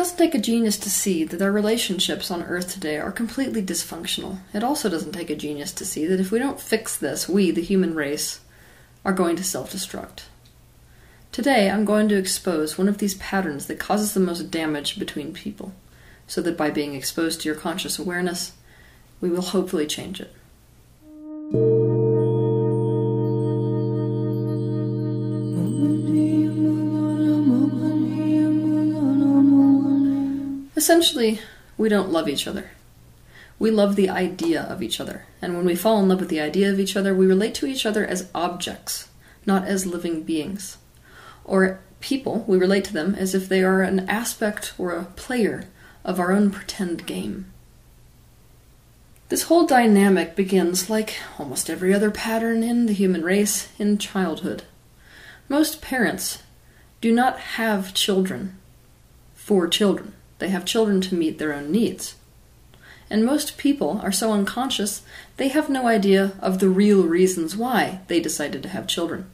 doesn't take a genius to see that our relationships on Earth today are completely dysfunctional. It also doesn't take a genius to see that if we don't fix this, we, the human race, are going to self destruct. Today, I'm going to expose one of these patterns that causes the most damage between people, so that by being exposed to your conscious awareness, we will hopefully change it. Essentially, we don't love each other. We love the idea of each other, and when we fall in love with the idea of each other, we relate to each other as objects, not as living beings. Or people, we relate to them as if they are an aspect or a player of our own pretend game. This whole dynamic begins, like almost every other pattern in the human race, in childhood. Most parents do not have children for children. They have children to meet their own needs. And most people are so unconscious, they have no idea of the real reasons why they decided to have children.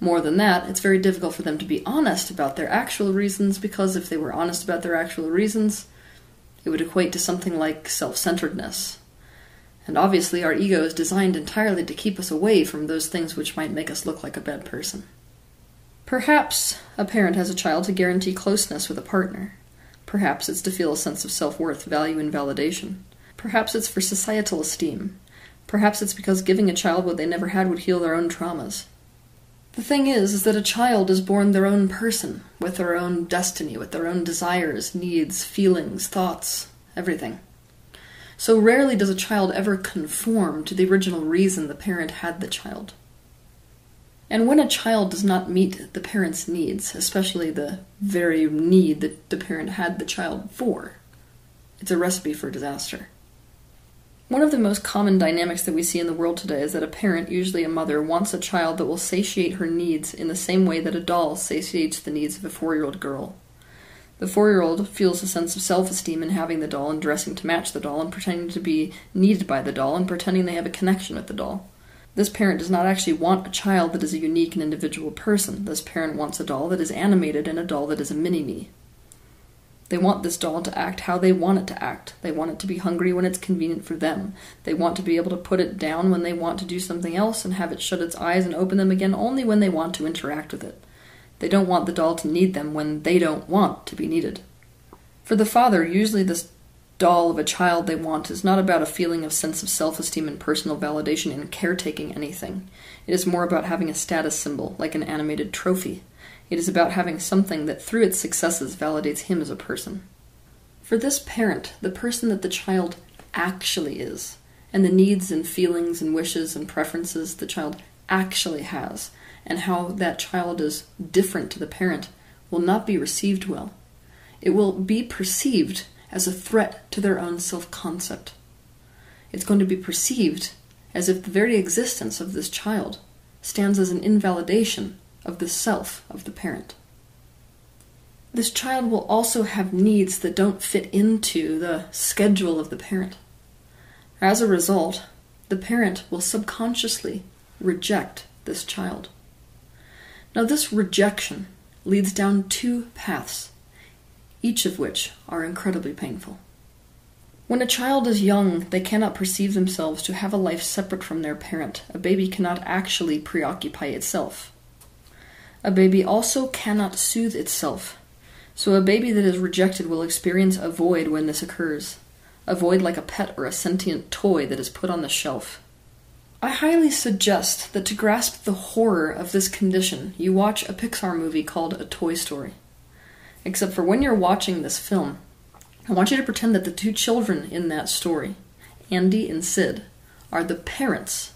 More than that, it's very difficult for them to be honest about their actual reasons because if they were honest about their actual reasons, it would equate to something like self centeredness. And obviously, our ego is designed entirely to keep us away from those things which might make us look like a bad person. Perhaps a parent has a child to guarantee closeness with a partner. Perhaps it's to feel a sense of self worth, value, and validation. Perhaps it's for societal esteem. Perhaps it's because giving a child what they never had would heal their own traumas. The thing is, is that a child is born their own person, with their own destiny, with their own desires, needs, feelings, thoughts, everything. So rarely does a child ever conform to the original reason the parent had the child. And when a child does not meet the parent's needs, especially the very need that the parent had the child for, it's a recipe for disaster. One of the most common dynamics that we see in the world today is that a parent, usually a mother, wants a child that will satiate her needs in the same way that a doll satiates the needs of a four year old girl. The four year old feels a sense of self esteem in having the doll and dressing to match the doll and pretending to be needed by the doll and pretending they have a connection with the doll. This parent does not actually want a child that is a unique and individual person. This parent wants a doll that is animated and a doll that is a mini me. They want this doll to act how they want it to act. They want it to be hungry when it's convenient for them. They want to be able to put it down when they want to do something else and have it shut its eyes and open them again only when they want to interact with it. They don't want the doll to need them when they don't want to be needed. For the father, usually this doll of a child they want is not about a feeling of sense of self-esteem and personal validation in caretaking anything. It is more about having a status symbol, like an animated trophy. It is about having something that through its successes validates him as a person. For this parent, the person that the child actually is, and the needs and feelings and wishes and preferences the child actually has, and how that child is different to the parent, will not be received well. It will be perceived as a threat to their own self concept. It's going to be perceived as if the very existence of this child stands as an invalidation of the self of the parent. This child will also have needs that don't fit into the schedule of the parent. As a result, the parent will subconsciously reject this child. Now, this rejection leads down two paths each of which are incredibly painful. When a child is young, they cannot perceive themselves to have a life separate from their parent. A baby cannot actually preoccupy itself. A baby also cannot soothe itself. So a baby that is rejected will experience a void when this occurs. A void like a pet or a sentient toy that is put on the shelf. I highly suggest that to grasp the horror of this condition, you watch a Pixar movie called A Toy Story. Except for when you're watching this film, I want you to pretend that the two children in that story, Andy and Sid, are the parents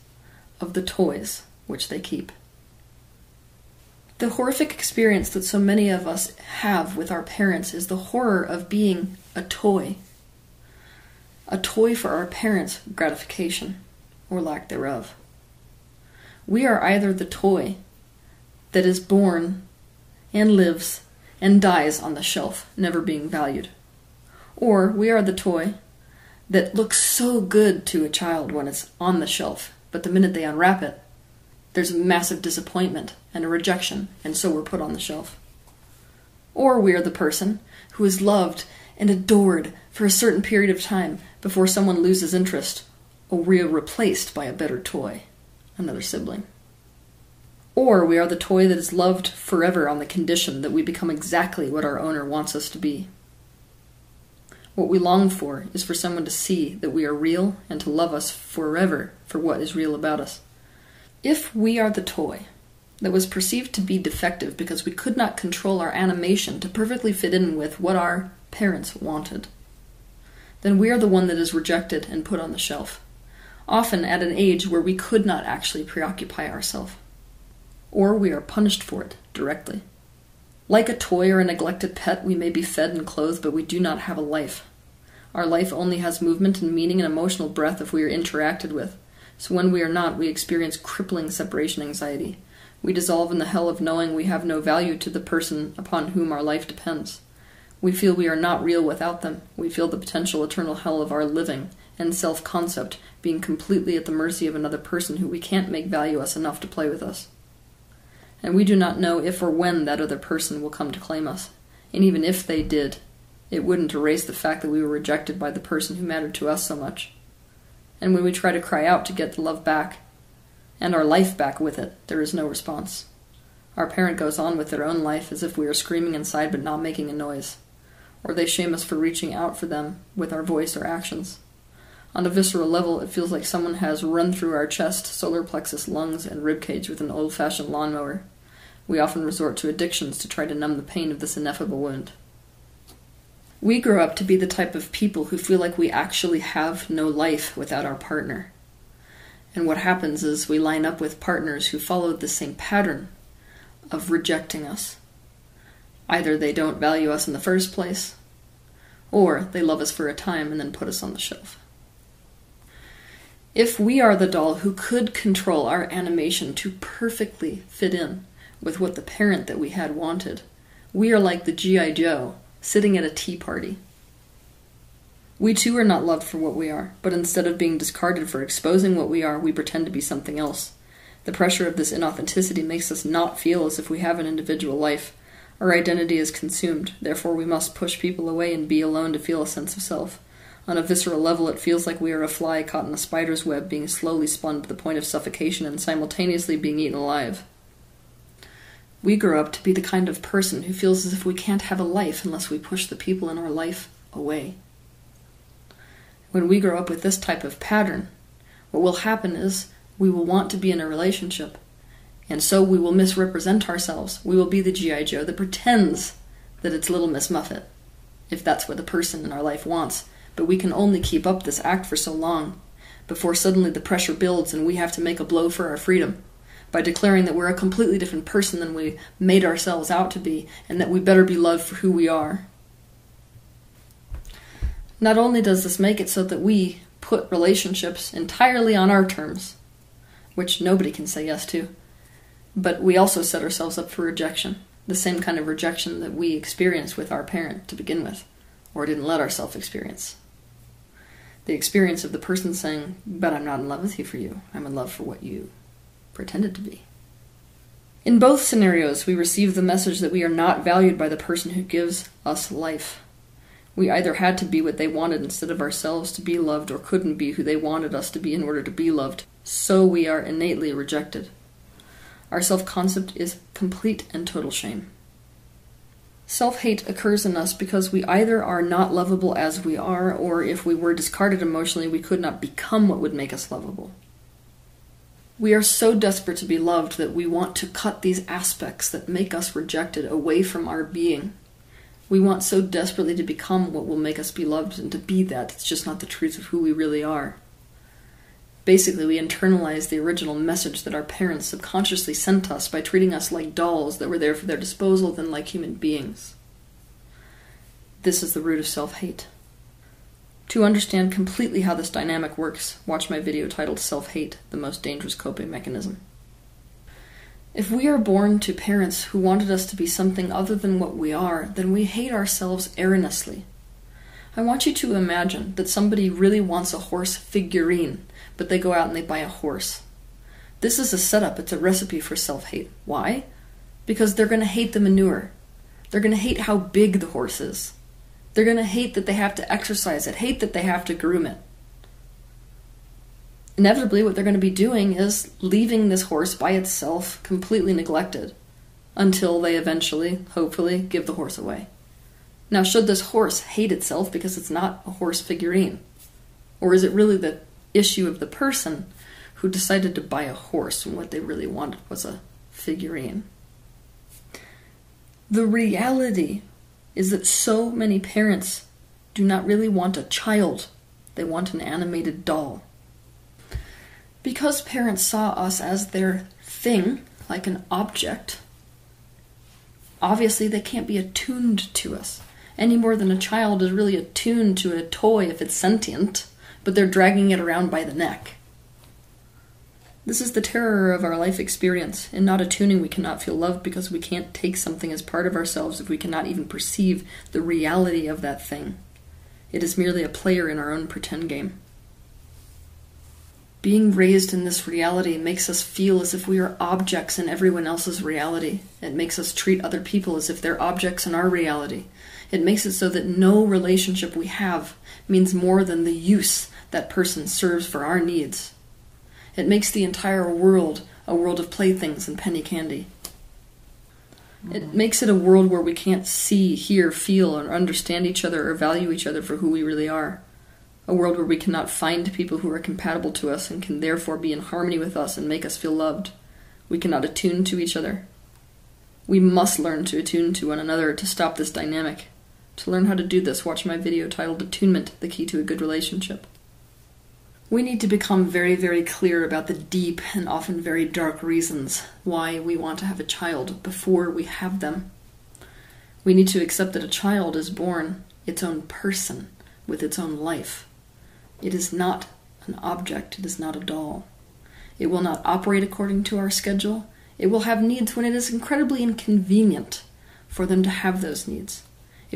of the toys which they keep. The horrific experience that so many of us have with our parents is the horror of being a toy. A toy for our parents' gratification, or lack thereof. We are either the toy that is born and lives and dies on the shelf, never being valued. Or we are the toy that looks so good to a child when it's on the shelf, but the minute they unwrap it, there's a massive disappointment and a rejection, and so we're put on the shelf. Or we are the person who is loved and adored for a certain period of time before someone loses interest or we are replaced by a better toy, another sibling. Or we are the toy that is loved forever on the condition that we become exactly what our owner wants us to be. What we long for is for someone to see that we are real and to love us forever for what is real about us. If we are the toy that was perceived to be defective because we could not control our animation to perfectly fit in with what our parents wanted, then we are the one that is rejected and put on the shelf, often at an age where we could not actually preoccupy ourselves or we are punished for it directly. Like a toy or a neglected pet, we may be fed and clothed, but we do not have a life. Our life only has movement and meaning and emotional breath if we are interacted with. So when we are not, we experience crippling separation anxiety. We dissolve in the hell of knowing we have no value to the person upon whom our life depends. We feel we are not real without them. We feel the potential eternal hell of our living and self concept being completely at the mercy of another person who we can't make value us enough to play with us and we do not know if or when that other person will come to claim us. And even if they did, it wouldn't erase the fact that we were rejected by the person who mattered to us so much. And when we try to cry out to get the love back, and our life back with it, there is no response. Our parent goes on with their own life as if we are screaming inside but not making a noise, or they shame us for reaching out for them with our voice or actions. On a visceral level, it feels like someone has run through our chest, solar plexus, lungs, and ribcage with an old fashioned lawnmower. We often resort to addictions to try to numb the pain of this ineffable wound. We grow up to be the type of people who feel like we actually have no life without our partner. And what happens is we line up with partners who follow the same pattern of rejecting us. Either they don't value us in the first place, or they love us for a time and then put us on the shelf. If we are the doll who could control our animation to perfectly fit in with what the parent that we had wanted, we are like the G.I. Joe sitting at a tea party. We too are not loved for what we are, but instead of being discarded for exposing what we are, we pretend to be something else. The pressure of this inauthenticity makes us not feel as if we have an individual life. Our identity is consumed, therefore, we must push people away and be alone to feel a sense of self. On a visceral level, it feels like we are a fly caught in a spider's web, being slowly spun to the point of suffocation and simultaneously being eaten alive. We grow up to be the kind of person who feels as if we can't have a life unless we push the people in our life away. When we grow up with this type of pattern, what will happen is we will want to be in a relationship, and so we will misrepresent ourselves. We will be the G.I. Joe that pretends that it's Little Miss Muffet, if that's what the person in our life wants but we can only keep up this act for so long before suddenly the pressure builds and we have to make a blow for our freedom by declaring that we're a completely different person than we made ourselves out to be and that we better be loved for who we are. Not only does this make it so that we put relationships entirely on our terms, which nobody can say yes to, but we also set ourselves up for rejection, the same kind of rejection that we experienced with our parent to begin with, or didn't let ourselves experience the experience of the person saying, But I'm not in love with you for you. I'm in love for what you pretended to be. In both scenarios, we receive the message that we are not valued by the person who gives us life. We either had to be what they wanted instead of ourselves to be loved, or couldn't be who they wanted us to be in order to be loved. So we are innately rejected. Our self concept is complete and total shame. Self hate occurs in us because we either are not lovable as we are, or if we were discarded emotionally, we could not become what would make us lovable. We are so desperate to be loved that we want to cut these aspects that make us rejected away from our being. We want so desperately to become what will make us be loved, and to be that, it's just not the truth of who we really are. Basically, we internalize the original message that our parents subconsciously sent us by treating us like dolls that were there for their disposal than like human beings. This is the root of self hate. To understand completely how this dynamic works, watch my video titled Self Hate The Most Dangerous Coping Mechanism. If we are born to parents who wanted us to be something other than what we are, then we hate ourselves erroneously. I want you to imagine that somebody really wants a horse figurine but they go out and they buy a horse. This is a setup, it's a recipe for self hate. Why? Because they're going to hate the manure. They're going to hate how big the horse is. They're going to hate that they have to exercise it, hate that they have to groom it. Inevitably, what they're going to be doing is leaving this horse by itself, completely neglected, until they eventually, hopefully, give the horse away. Now, should this horse hate itself because it's not a horse figurine? Or is it really the issue of the person who decided to buy a horse when what they really wanted was a figurine? The reality is that so many parents do not really want a child, they want an animated doll. Because parents saw us as their thing, like an object, obviously they can't be attuned to us any more than a child is really attuned to a toy if it's sentient, but they're dragging it around by the neck. This is the terror of our life experience. In not attuning, we cannot feel love because we can't take something as part of ourselves if we cannot even perceive the reality of that thing. It is merely a player in our own pretend game. Being raised in this reality makes us feel as if we are objects in everyone else's reality. It makes us treat other people as if they're objects in our reality. It makes it so that no relationship we have means more than the use that person serves for our needs. It makes the entire world a world of playthings and penny candy. It mm-hmm. makes it a world where we can't see, hear, feel, or understand each other or value each other for who we really are. A world where we cannot find people who are compatible to us and can therefore be in harmony with us and make us feel loved. We cannot attune to each other. We must learn to attune to one another to stop this dynamic. To learn how to do this, watch my video titled Attunement The Key to a Good Relationship. We need to become very, very clear about the deep and often very dark reasons why we want to have a child before we have them. We need to accept that a child is born its own person with its own life. It is not an object, it is not a doll. It will not operate according to our schedule. It will have needs when it is incredibly inconvenient for them to have those needs.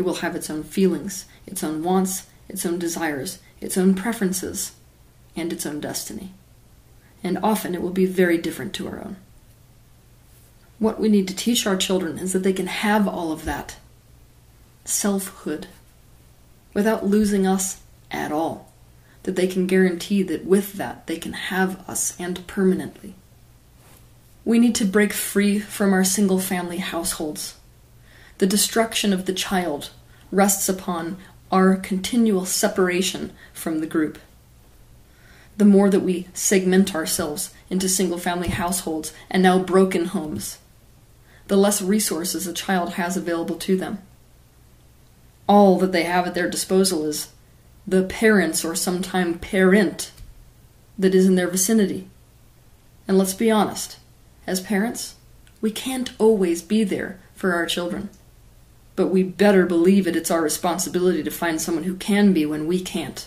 It will have its own feelings, its own wants, its own desires, its own preferences and its own destiny. And often it will be very different to our own. What we need to teach our children is that they can have all of that selfhood without losing us at all. That they can guarantee that with that they can have us and permanently. We need to break free from our single family households. The destruction of the child rests upon our continual separation from the group the more that we segment ourselves into single family households and now broken homes, the less resources a child has available to them. All that they have at their disposal is the parents or sometime parent that is in their vicinity. And let's be honest, as parents, we can't always be there for our children. But we better believe it it's our responsibility to find someone who can be when we can't.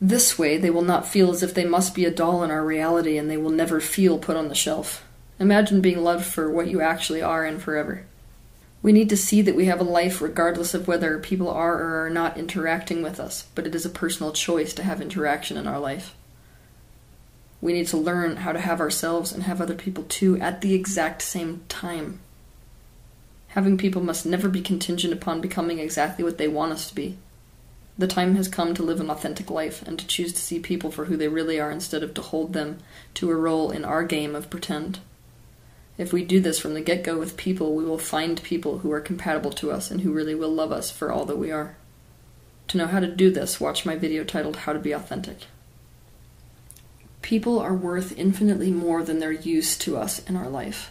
This way, they will not feel as if they must be a doll in our reality and they will never feel put on the shelf. Imagine being loved for what you actually are and forever. We need to see that we have a life regardless of whether people are or are not interacting with us, but it is a personal choice to have interaction in our life. We need to learn how to have ourselves and have other people too at the exact same time. Having people must never be contingent upon becoming exactly what they want us to be. The time has come to live an authentic life and to choose to see people for who they really are instead of to hold them to a role in our game of pretend. If we do this from the get go with people, we will find people who are compatible to us and who really will love us for all that we are. To know how to do this, watch my video titled How to Be Authentic. People are worth infinitely more than their use to us in our life.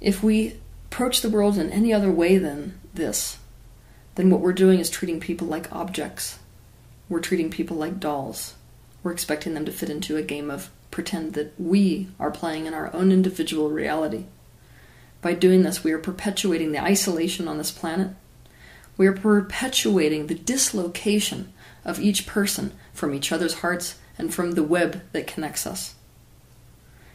If we approach the world in any other way than this, then what we're doing is treating people like objects. We're treating people like dolls. We're expecting them to fit into a game of pretend that we are playing in our own individual reality. By doing this, we are perpetuating the isolation on this planet. We are perpetuating the dislocation of each person from each other's hearts and from the web that connects us.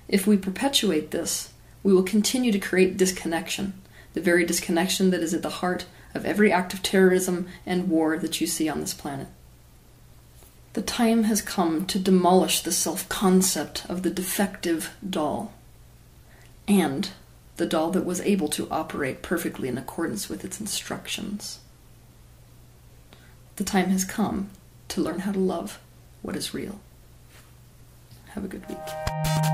If we perpetuate this, we will continue to create disconnection, the very disconnection that is at the heart of every act of terrorism and war that you see on this planet. The time has come to demolish the self concept of the defective doll. And the doll that was able to operate perfectly in accordance with its instructions. The time has come to learn how to love what is real. Have a good week.